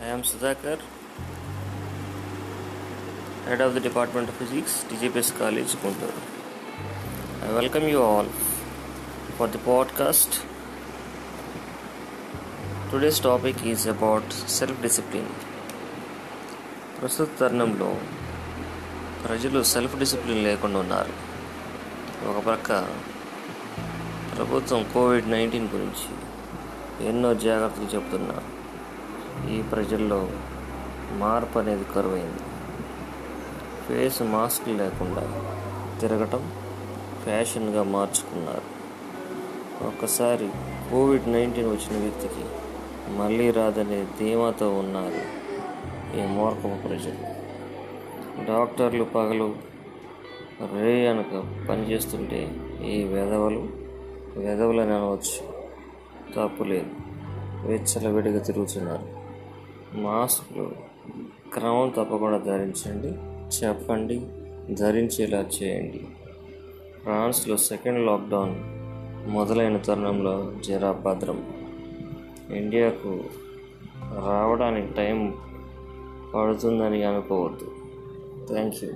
I Sudhakar Sudhakar, of the department Department of Physics, TJPS College, Guntur. I welcome you all for the today's topic is about self discipline ప్రస్తుత తరుణంలో ప్రజలు self discipline లేకుండా ఉన్నారు ఒక ప్రక్క ప్రభుత్వం Covid nineteen గురించి ఎన్నో జాగ్రత్తలు చెబుతున్నారు ఈ ప్రజల్లో మార్పు అనేది కరువైంది. ఫేస్ మాస్క్ లేకుండా తిరగటం ఫ్యాషన్గా మార్చుకున్నారు. ఒక్కసారి కోవిడ్ నైన్టీన్ వచ్చిన వ్యక్తికి మళ్ళీ రాదనే ధీమాతో ఉన్నారు ఈ మూర్ఖపు ప్రజలు. డాక్టర్లు పగలు రే అనక పనిచేస్తుంటే ఈ వెధవలు వెధవలని అనవచ్చు. తప్పులేదు వెచ్చల విడిగా తిరుగుతున్నారు. మాస్క్ను క్రమం తప్పకుండా ధరించండి. చెప్పండి ధరించేలా చేయండి. ఫ్రాన్స్లో సెకండ్ లాక్డౌన్ మొదలైన తరుణంలో జరా భద్రం. ఇండియాకు రావడానికి టైం పడుతుందని అనుకోవద్దు. Thank you.